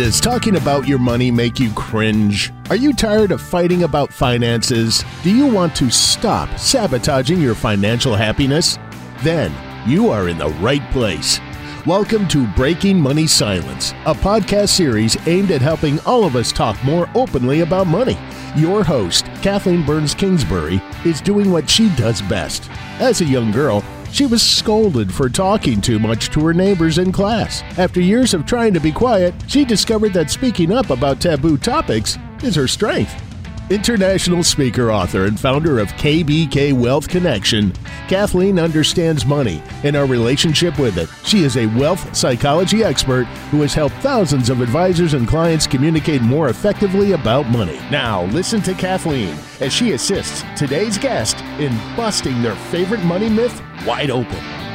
Does talking about your money make you cringe? Are you tired of fighting about finances? Do you want to stop sabotaging your financial happiness? Then you are in the right place. Welcome to Breaking Money Silence, a podcast series aimed at helping all of us talk more openly about money. Your host, Kathleen Burns Kingsbury, is doing what she does best. As a young girl, she was scolded for talking too much to her neighbors in class. After years of trying to be quiet, she discovered that speaking up about taboo topics is her strength. International speaker, author, and founder of KBK Wealth Connection, Kathleen understands money and our relationship with it. She is a wealth psychology expert who has helped thousands of advisors and clients communicate more effectively about money. Now, listen to Kathleen as she assists today's guest in busting their favorite money myth wide open.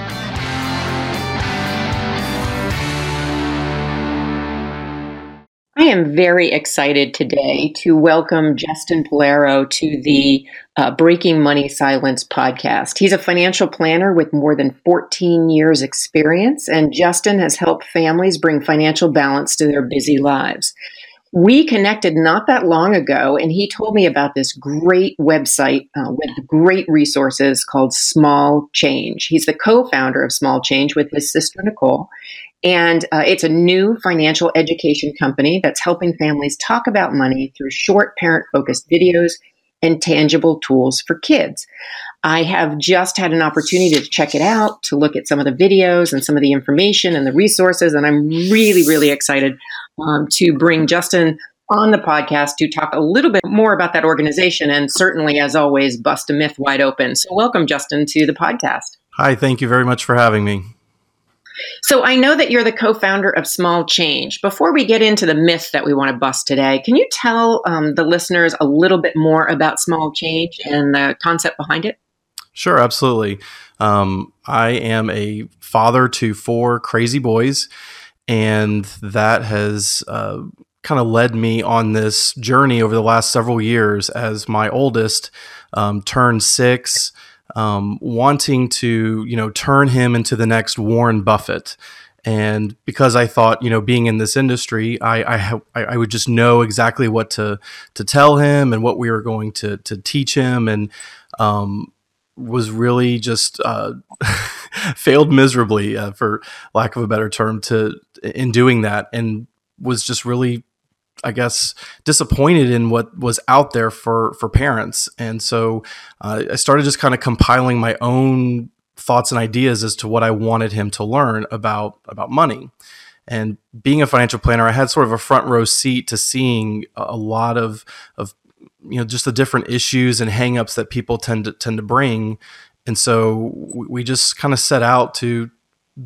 Am very excited today to welcome Justin Polaro to the uh, Breaking Money Silence podcast. He's a financial planner with more than 14 years' experience, and Justin has helped families bring financial balance to their busy lives. We connected not that long ago, and he told me about this great website uh, with great resources called Small Change. He's the co founder of Small Change with his sister, Nicole. And uh, it's a new financial education company that's helping families talk about money through short parent focused videos and tangible tools for kids. I have just had an opportunity to check it out, to look at some of the videos and some of the information and the resources, and I'm really, really excited um, to bring Justin on the podcast to talk a little bit more about that organization and certainly, as always, bust a myth wide open. So, welcome, Justin, to the podcast. Hi, thank you very much for having me. So I know that you're the co-founder of Small Change. Before we get into the myth that we want to bust today, can you tell um, the listeners a little bit more about Small Change and the concept behind it? Sure, absolutely. Um, I am a father to four crazy boys, and that has uh, kind of led me on this journey over the last several years as my oldest um, turned six um, wanting to you know turn him into the next Warren Buffett. And because I thought, you know, being in this industry, I, I, I would just know exactly what to to tell him and what we were going to to teach him, and um, was really just uh, failed miserably, uh, for lack of a better term, to in doing that, and was just really I guess disappointed in what was out there for for parents, and so uh, I started just kind of compiling my own thoughts and ideas as to what I wanted him to learn about about money. And being a financial planner, I had sort of a front row seat to seeing a lot of of you know just the different issues and hangups that people tend to tend to bring. And so we just kind of set out to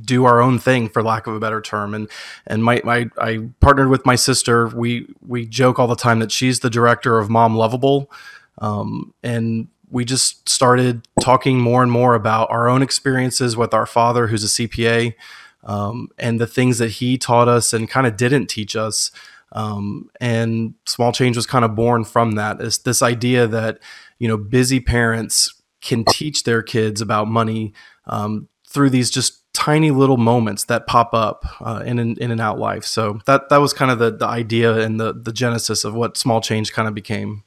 do our own thing for lack of a better term. And and my, my I partnered with my sister. We we joke all the time that she's the director of mom lovable. Um, and we just started talking more and more about our own experiences with our father who's a CPA um, and the things that he taught us and kind of didn't teach us. Um, and small change was kind of born from that. Is this idea that you know busy parents can teach their kids about money um, through these just tiny little moments that pop up uh, in, in in and out life. So that that was kind of the the idea and the the genesis of what small change kind of became.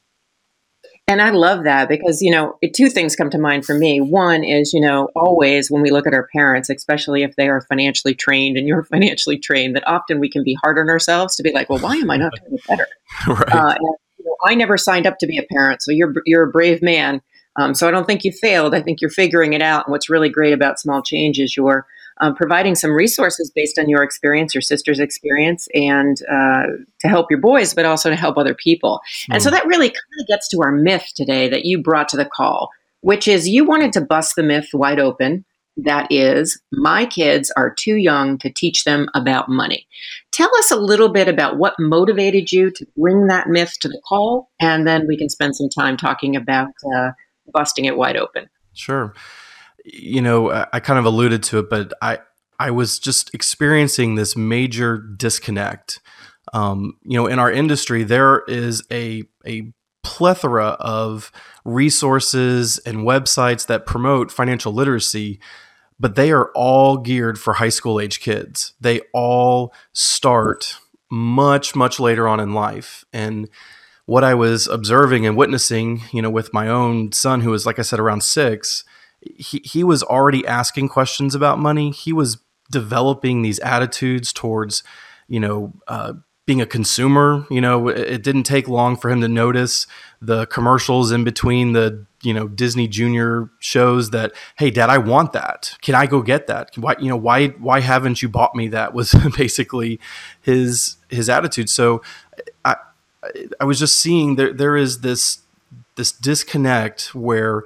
And I love that because, you know, two things come to mind for me. One is, you know, always when we look at our parents, especially if they are financially trained and you're financially trained, that often we can be hard on ourselves to be like, well, why am I not doing it better? right. Uh, and, you know, I never signed up to be a parent, so you're you're a brave man. Um, so I don't think you failed. I think you're figuring it out. And what's really great about small change is you're um, providing some resources based on your experience, your sister's experience, and uh, to help your boys, but also to help other people. Mm. And so hmm. that really kind of gets to our myth today that you brought to the call, which is you wanted to bust the myth wide open. That is, my kids are too young to teach them about money. Tell us a little bit about what motivated you to bring that myth to the call, and then we can spend some time talking about uh, busting it wide open. Sure you know, I kind of alluded to it, but I I was just experiencing this major disconnect. Um, you know, in our industry, there is a a plethora of resources and websites that promote financial literacy, but they are all geared for high school age kids. They all start much much later on in life and what i was observing and witnessing you know with my own son who was like i said around six he, he was already asking questions about money. He was developing these attitudes towards you know uh, being a consumer. You know it didn't take long for him to notice the commercials in between the you know Disney Junior shows that hey dad I want that. Can I go get that? Why you know why why haven't you bought me that? was basically his his attitude. So I I was just seeing there there is this this disconnect where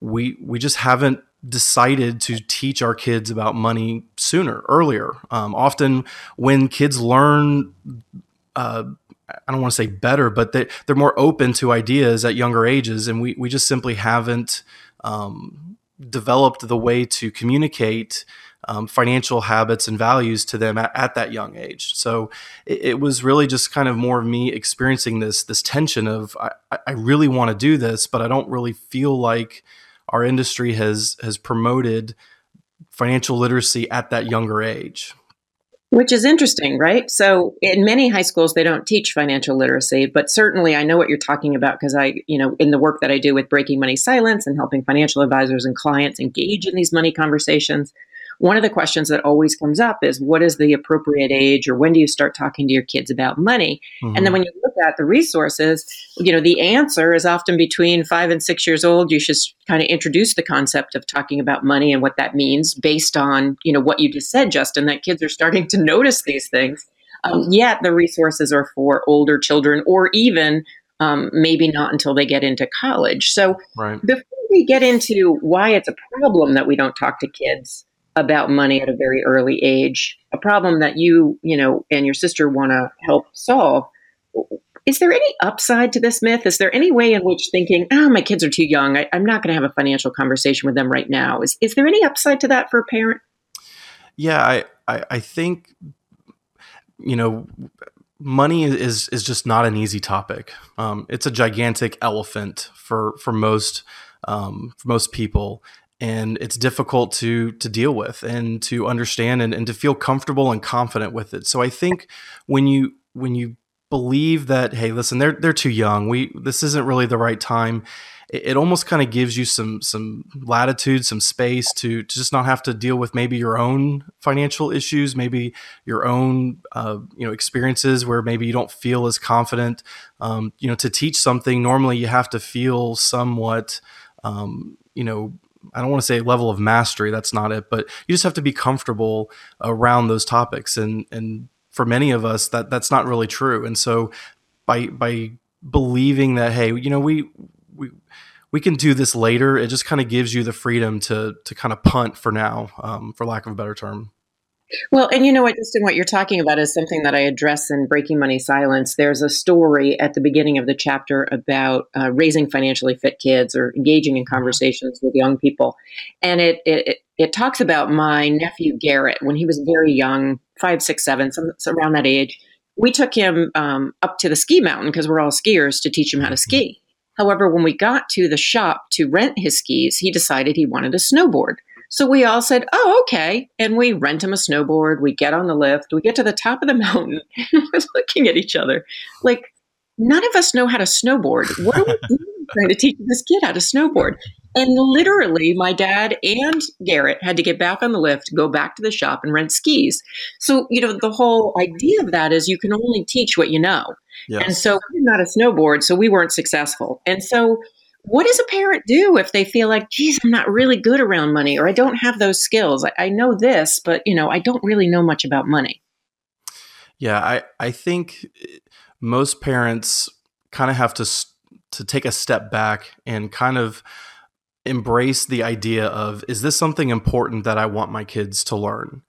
we we just haven't decided to teach our kids about money sooner earlier um, often when kids learn uh, I don't want to say better, but they, they're more open to ideas at younger ages. And we, we just simply haven't um, developed the way to communicate um, financial habits and values to them at, at that young age. So it, it, was really just kind of more of me experiencing this, this tension of, I, I really want to do this, but I don't really feel like our industry has, has promoted financial literacy at that younger age. Which is interesting, right? So in many high schools, they don't teach financial literacy, but certainly I know what you're talking about because I, you know, in the work that I do with breaking money silence and helping financial advisors and clients engage in these money conversations, one of the questions that always comes up is what is the appropriate age or when do you start talking to your kids about money? Mm-hmm. And then when you look at the resources, you know, the answer is often between five and six years old. You should kind of introduce the concept of talking about money and what that means based on, you know, what you just said, Justin, that kids are starting to notice these things. Um, yet the resources are for older children or even um, maybe not until they get into college. So right. before we get into why it's a problem that we don't talk to kids, about money at a very early age, a problem that you, you know, and your sister want to help solve. Is there any upside to this myth? Is there any way in which thinking, oh, my kids are too young, I, am not going to have a financial conversation with them right now? Is, is there any upside to that for a parent? Yeah, I, I, I think, you know, money is is just not an easy topic. Um, it's a gigantic elephant for for most um, for most people, and it's difficult to to deal with and to understand and, and to feel comfortable and confident with it. So I think when you when you believe that hey listen they're they're too young we this isn't really the right time it, it almost kind of gives you some some latitude some space to, to just not have to deal with maybe your own financial issues maybe your own uh, you know experiences where maybe you don't feel as confident um, you know to teach something normally you have to feel somewhat um, you know I don't want to say level of mastery. That's not it, but you just have to be comfortable around those topics. And and for many of us, that that's not really true. And so by by believing that, hey, you know, we we we can do this later. It just kind of gives you the freedom to to kind of punt for now, um, for lack of a better term. Well, and you know what, Justin, what you're talking about is something that I address in Breaking Money Silence. There's a story at the beginning of the chapter about uh, raising financially fit kids or engaging in conversations with young people, and it it it talks about my nephew Garrett when he was very young, five, six, seven, some, around that age. We took him um, up to the ski mountain because we're all skiers to teach him how to ski. However, when we got to the shop to rent his skis, he decided he wanted a snowboard. So we all said, oh, okay. And we rent him a snowboard. We get on the lift. We get to the top of the mountain. we're looking at each other like, none of us know how to snowboard. What are we doing trying to teach this kid how to snowboard? And literally, my dad and Garrett had to get back on the lift, go back to the shop, and rent skis. So, you know, the whole idea of that is you can only teach what you know. Yes. And so, we're not a snowboard, so we weren't successful. And so, what does a parent do if they feel like, geez, I'm not really good around money or I don't have those skills? I, I know this, but you know, I don't really know much about money. Yeah, I, I think eh, most parents kind of have to to take a step back and kind of embrace the idea of is this something important that I want my kids to learn?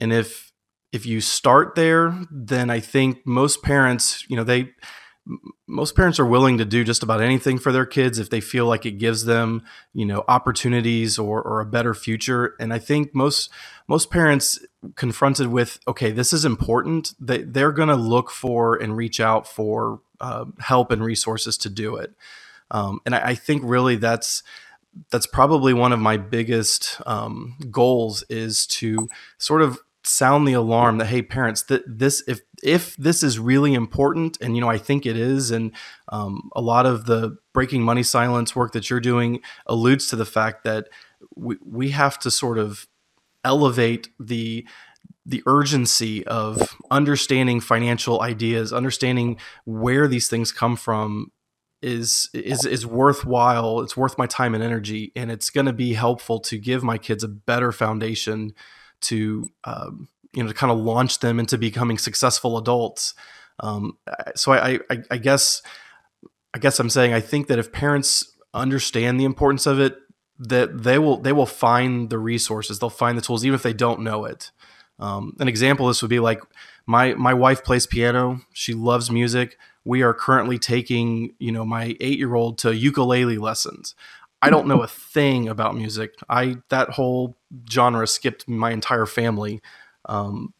And if if you start there, then I think most parents, you know, they most parents are willing to do just about anything for their kids if they feel like it gives them you know opportunities or, or a better future. And i think most most parents confronted with okay this is important. They, they're going to look for and reach out for uh, help and resources to do it. Um, and I, I, think really that's that's probably one of my biggest um, goals is to sort of sound the alarm that hey parents that this if if this is really important, and you know, I think it is, and um, a lot of the breaking money silence work that you're doing alludes to the fact that we, we have to sort of elevate the the urgency of understanding financial ideas, understanding where these things come from is is is worthwhile. It's worth my time and energy, and it's going to be helpful to give my kids a better foundation to um, you know to kind of launch them into becoming successful adults. Um, so I, I, I guess I guess I'm saying I think that if parents understand the importance of it, that they will they will find the resources, they'll find the tools, even if they don't know it. Um, an example of this would be like my my wife plays piano. She loves music. We are currently taking you know my eight year old to ukulele lessons. I don't know a thing about music. I that whole genre skipped my entire family. Um,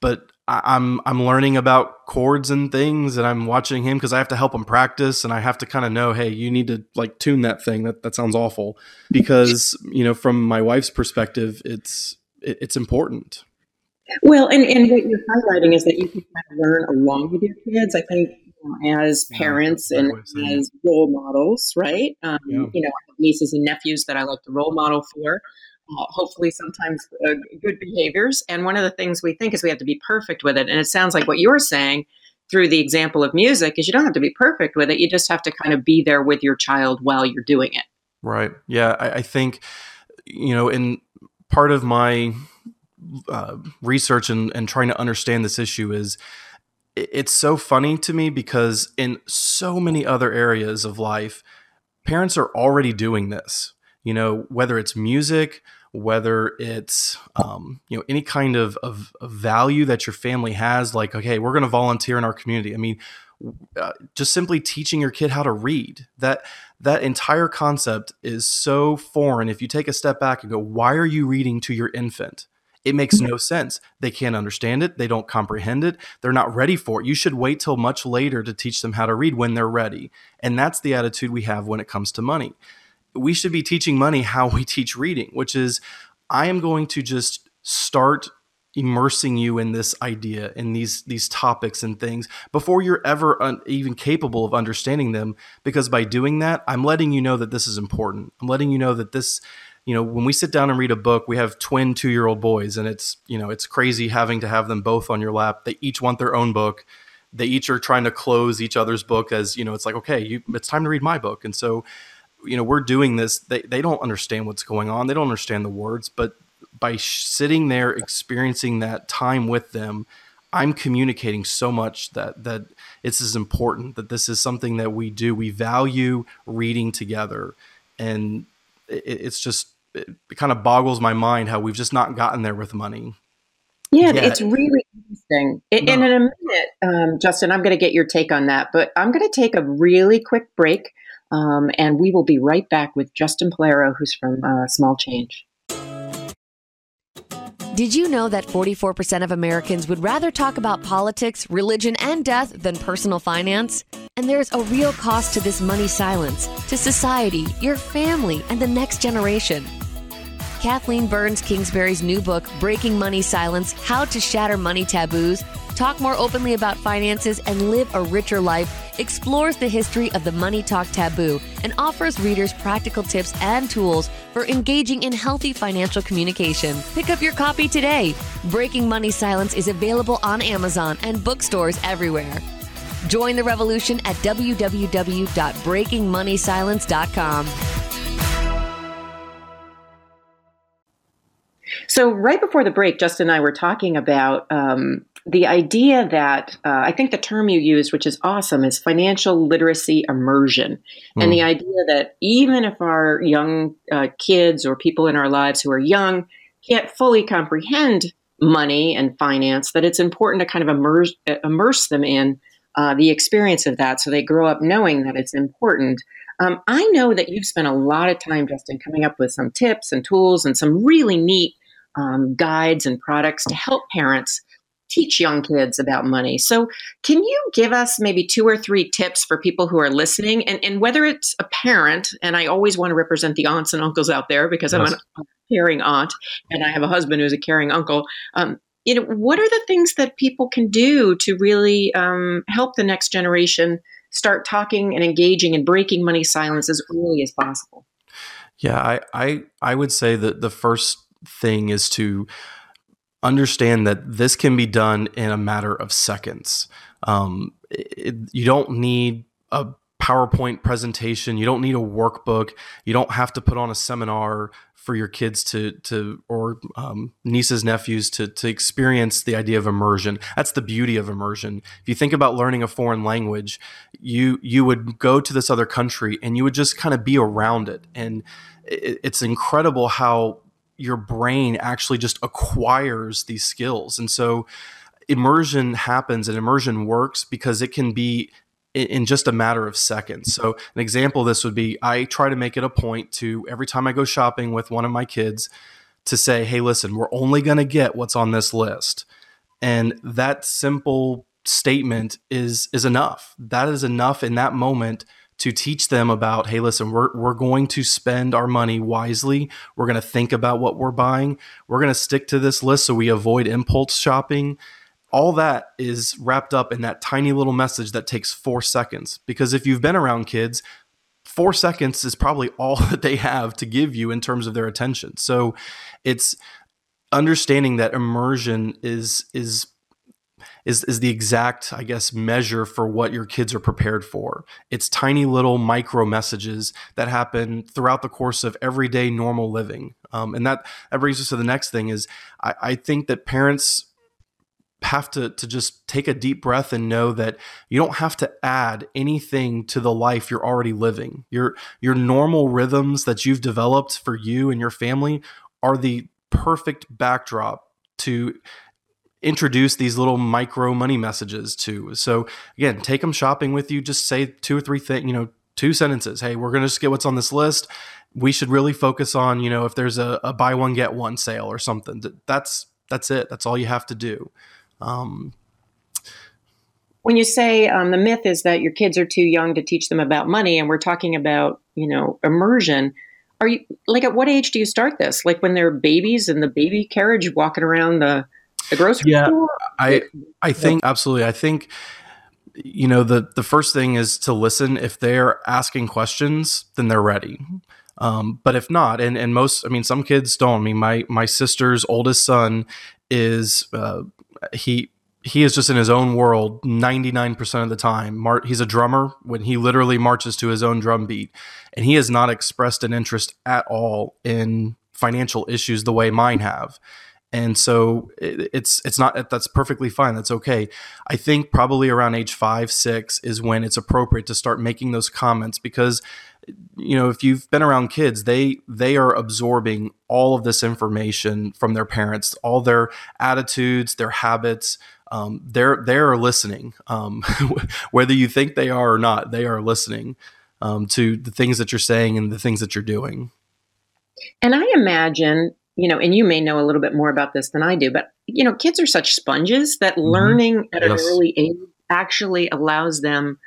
but I, am I'm learning about chords and things, and I'm watching him because I have to help him practice, and I have to kind of know, hey, you need to like tune that thing. That that sounds awful because you know from my wife's perspective, it's it, it's important. Well, and, and what you're highlighting is that you can kind of learn along with your kids. I think you know, as parents yeah, and as role models, right? Um, yeah. You know, I have nieces and nephews that I like to role model for. Hopefully, sometimes uh, good behaviors. And one of the things we think is we have to be perfect with it. And it sounds like what you're saying through the example of music is you don't have to be perfect with it. You just have to kind of be there with your child while you're doing it. Right. Yeah. I, I think, you know, in part of my uh, research and, and trying to understand this issue is it's so funny to me because in so many other areas of life, parents are already doing this. You know, whether it's music, whether it's um, you know any kind of, of, of, value that your family has, like okay, we're going to volunteer in our community. I mean, uh, just simply teaching your kid how to read that that entire concept is so foreign. If you take a step back and go, why are you reading to your infant? It makes no sense. They can't understand it. They don't comprehend it. They're not ready for it. You should wait till much later to teach them how to read when they're ready. And that's the attitude we have when it comes to money. We should be teaching money how we teach reading, which is I am going to just start immersing you in this idea in these these topics and things before you're ever un- even capable of understanding them because by doing that I'm letting you know that this is important. I'm letting you know that this you know, when we sit down and read a book, we have twin two year old boys, and it's, you know, it's crazy having to have them both on your lap. They each want their own book. They each are trying to close each other's book as, you know, it's like, okay, you, it's time to read my book. And so, you know, we're doing this. They, they don't understand what's going on, they don't understand the words, but by sitting there experiencing that time with them, I'm communicating so much that that it's as important that this is something that we do. We value reading together, and it, it's just it, it kind of boggles my mind how we've just not gotten there with money. Yeah, it's really interesting. It, no. And in a minute, um, Justin, I'm going to get your take on that, but I'm going to take a really quick break, um, and we will be right back with Justin Polero, who's from uh, Small Change. Did you know that 44% of Americans would rather talk about politics, religion, and death than personal finance? And there's a real cost to this money silence, to society, your family, and the next generation. Kathleen Burns Kingsbury's new book, Breaking Money Silence How to Shatter Money Taboos, talk more openly about finances, and live a richer life, explores the history of the money talk taboo and offers readers practical tips and tools for engaging in healthy financial communication. Pick up your copy today. Breaking Money Silence is available on Amazon and bookstores everywhere. Join the revolution at www.breakingmoneysilence.com. So, right before the break, Justin and I were talking about um, the idea that uh, I think the term you used, which is awesome, is financial literacy immersion. Mm. And the hmm. idea that even if our young uh, kids or people in our lives who are young can't fully comprehend money and finance, that it's important to kind of immerse, immerse them in uh, the experience of that so they grow up knowing that it's important. Um, I know that you've spent a lot of time, Justin, coming up with some tips and tools and some really neat um, guides and products to help parents teach young kids about money. So, can you give us maybe two or three tips for people who are listening? And, and whether it's a parent, and I always want to represent the aunts and uncles out there because yes. I'm a caring aunt and I have a husband who's a caring uncle. Um, you know, what are the things that people can do to really um, help the next generation start talking and engaging and breaking money silence as early as possible? Yeah, I, I, I would say that the first thing is to understand that this can be done in a matter of seconds. Um, it, you don't need a PowerPoint presentation. You don't need a workbook. You don't have to put on a seminar for your kids to to or um, nieces nephews to to experience the idea of immersion. That's the beauty of immersion. If you think about learning a foreign language, you you would go to this other country and you would just kind of be around it, and it, it's incredible how your brain actually just acquires these skills. And so immersion happens and immersion works because it can be in just a matter of seconds. So, an example of this would be I try to make it a point to every time I go shopping with one of my kids to say, hey, listen, we're only going to get what's on this list. And that simple statement is is enough. That is enough in that moment to teach them about, hey, listen, we're, we're going to spend our money wisely. We're going to think about what we're buying. We're going to stick to this list so we avoid impulse shopping all that is wrapped up in that tiny little message that takes four seconds. Because if you've been around kids, four seconds is probably all that they have to give you in terms of their attention. So it's understanding that immersion is is is is the exact I guess measure for what your kids are prepared for. It's tiny little micro messages that happen throughout the course of everyday normal living, um, and that that brings us to the next thing is I, I think that parents have to to just take a deep breath and know that you don't have to add anything to the life you're already living. Your your normal rhythms that you've developed for you and your family are the perfect backdrop to introduce these little micro money messages to. So again, take them shopping with you. Just say two or three things, you know, two sentences. Hey, we're going to just get what's on this list. We should really focus on, you know, if there's a, a buy one get one sale or something. That's that's it. That's all you have to do. Um, when you say um, the myth is that your kids are too young to teach them about money, and we're talking about you know immersion, are you like at what age do you start this? Like when they're babies in the baby carriage walking around the the grocery yeah, store? I I think absolutely. I think you know the the first thing is to listen. If they're asking questions, then they're ready. Um, but if not, and and most, I mean, some kids don't. I mean, my my sister's oldest son is uh, he he is just in his own world 99% of the time. Mar- he's a drummer when he literally marches to his own drum beat. And he has not expressed an interest at all in financial issues the way mine have. And so it, it's it's not that's perfectly fine. That's okay. I think probably around age five, six is when it's appropriate to start making those comments because you know if you've been around kids they they are absorbing all of this information from their parents all their attitudes their habits um, they're they're listening um, whether you think they are or not they are listening um, to the things that you're saying and the things that you're doing and i imagine you know and you may know a little bit more about this than i do but you know kids are such sponges that mm-hmm. learning at yes. an early age actually allows them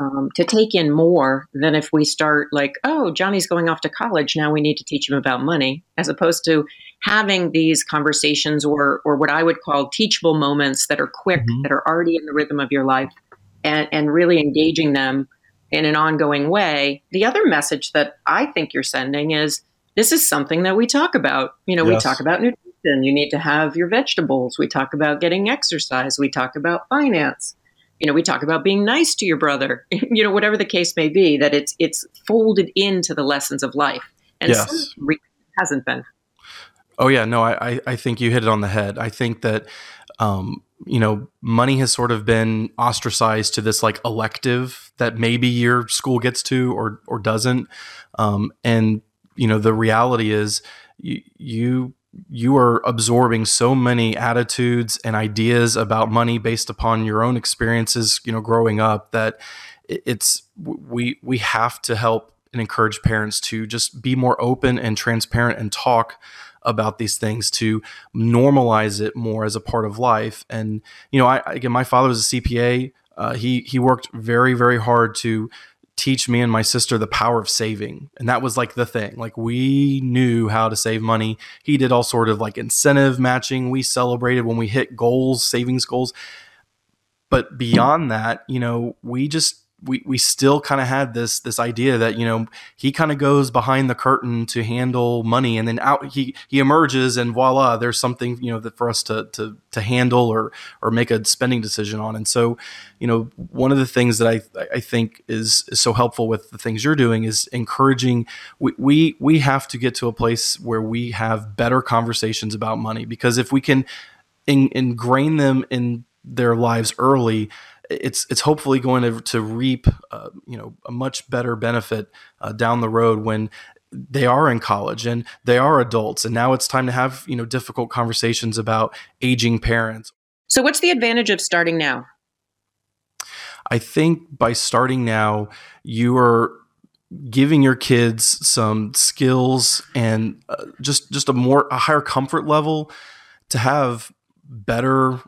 um, to take in more than if we start like, oh, Johnny's going off to college. Now we need to teach him about money, as opposed to having these conversations or, or what I would call teachable moments that are quick, mm-hmm. that are already in the rhythm of your life, and, and really engaging them in an ongoing way. The other message that I think you're sending is this is something that we talk about. You know, yes. we talk about nutrition. You need to have your vegetables. We talk about getting exercise. We talk about finance you know we talk about being nice to your brother you know whatever the case may be that it's it's folded into the lessons of life and yes. hasn't been oh yeah no I, I think you hit it on the head i think that um, you know money has sort of been ostracized to this like elective that maybe your school gets to or or doesn't um, and you know the reality is you, you you are absorbing so many attitudes and ideas about money based upon your own experiences you know growing up that it's we we have to help and encourage parents to just be more open and transparent and talk about these things to normalize it more as a part of life. And you know I again my father was a CPA uh, he he worked very very hard to teach me and my sister the power of saving. And that was like the thing. Like we knew how to save money. He did all sort of like incentive matching. We celebrated when we hit goals savings goals. But beyond that you know we just we, we still kind of had this this idea that you know he kind of goes behind the curtain to handle money and then out he he emerges and voila there's something you know that for us to to to handle or or make a spending decision on. And so you know one of the things that I I think is is so helpful with the things you're doing is encouraging we we, we have to get to a place where we have better conversations about money because if we can in, ingrain them in their lives early it's it's hopefully going to to reap uh, you know a much better benefit uh, down the road when they are in college and they are adults. And now it's time to have you know difficult conversations about aging parents. So what's the advantage of starting now? I think by starting now you are giving your kids some skills and uh, just just a more a higher comfort level to have better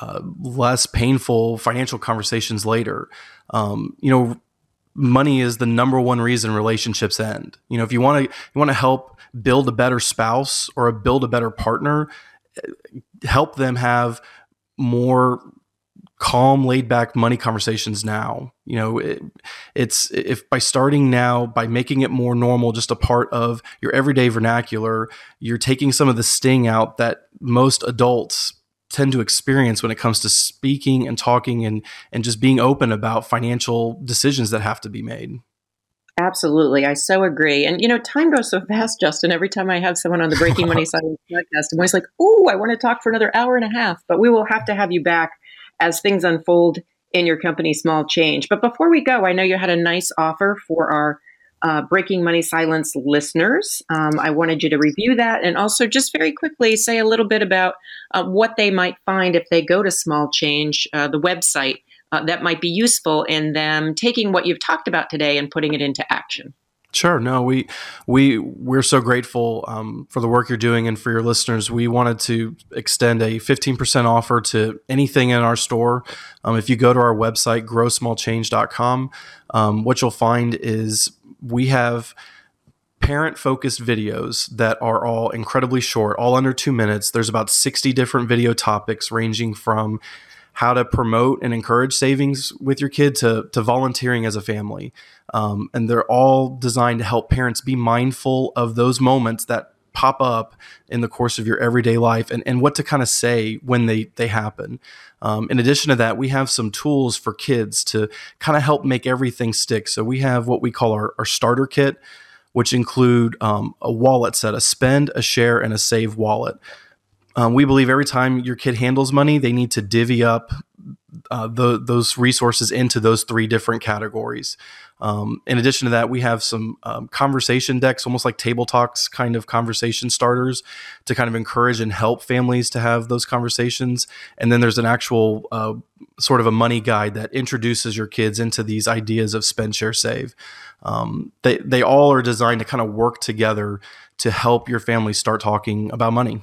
uh, less painful financial conversations later. Um, you know, money is the number one reason relationships end. You know, if you want to you want to help build a better spouse or build a better partner, eh, help them have more calm laid back money conversations now you know it, it's if by starting now by making it more normal just a part of your everyday vernacular you're taking some of the sting out that most adults tend to experience when it comes to speaking and talking and and just being open about financial decisions that have to be made. Absolutely. I so agree. And you know, time goes so fast, Justin. Every time I have someone on the Breaking Money Side of the podcast, I'm always like, oh, I want to talk for another hour and a half. But we will have to have you back as things unfold in your company, Small Change. But before we go, I know you had a nice offer for our uh, Breaking Money Silence listeners. Um, I wanted you to review that and also just very quickly say a little bit about uh, what they might find if they go to Small Change, uh, the website, uh, that might be useful in them taking what you've talked about today and putting it into action. Sure. No, we we we're so grateful um, for the work you're doing and for your listeners. We wanted to extend a 15% offer to anything in our store. Um, if you go to our website, growsmallchange.com, um, what you'll find is we have parent focused videos that are all incredibly short, all under two minutes. There's about 60 different video topics ranging from how to promote and encourage savings with your kid to, to volunteering as a family. Um, and they're all designed to help parents be mindful of those moments that pop up in the course of your everyday life and, and what to kind of say when they, they happen. Um, in addition to that, we have some tools for kids to kind of help make everything stick. So we have what we call our, our starter kit, which include um, a wallet set, a spend, a share, and a save wallet. Um, we believe every time your kid handles money, they need to divvy up uh, the, those resources into those three different categories. Um, in addition to that, we have some um, conversation decks, almost like table talks kind of conversation starters to kind of encourage and help families to have those conversations. And then there's an actual uh, sort of a money guide that introduces your kids into these ideas of spend, share, save. Um, they, they all are designed to kind of work together to help your family start talking about money.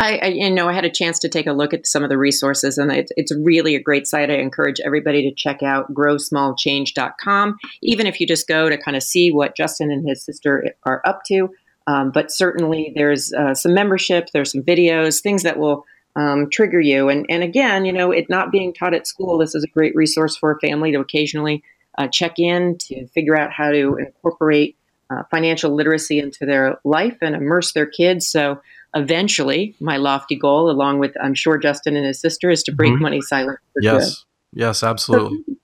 I, I, you know I had a chance to take a look at some of the resources, and it, it's really a great site. I encourage everybody to check out growsmallchange.com, even if you just go to kind of see what Justin and his sister are up to. Um, but certainly, there's uh, some membership, there's some videos, things that will um, trigger you. And and again, you know, it not being taught at school, this is a great resource for a family to occasionally uh, check in to figure out how to incorporate uh, financial literacy into their life and immerse their kids. So eventually, my lofty goal, along with I'm sure Justin and his sister, is to break mm-hmm. money silent. yes, good. yes, absolutely. So,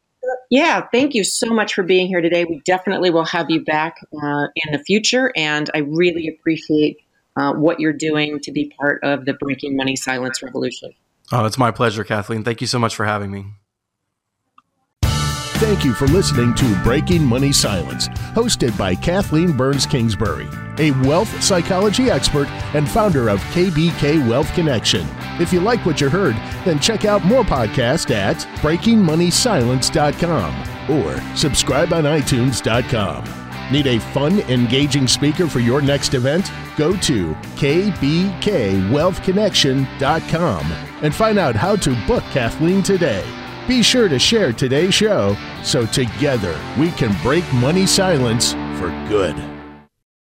yeah, thank you so much for being here today. We definitely will have you back uh, in the future, and I really appreciate uh, what you're doing to be part of the Breaking Money Silence Revolution. Oh, it's my pleasure, Kathleen. Thank you so much for having me. Thank you for listening to Breaking Money Silence, hosted by Kathleen Burns Kingsbury, a wealth psychology expert and founder of KBK Wealth Connection. If you like what you heard, then check out more podcasts at breakingmoneysilence.com or subscribe on itunes.com. Need a fun, engaging speaker for your next event? Go to kbkwealthconnection.com and find out how to book Kathleen today. Be sure to share today's show so together we can break money silence for good.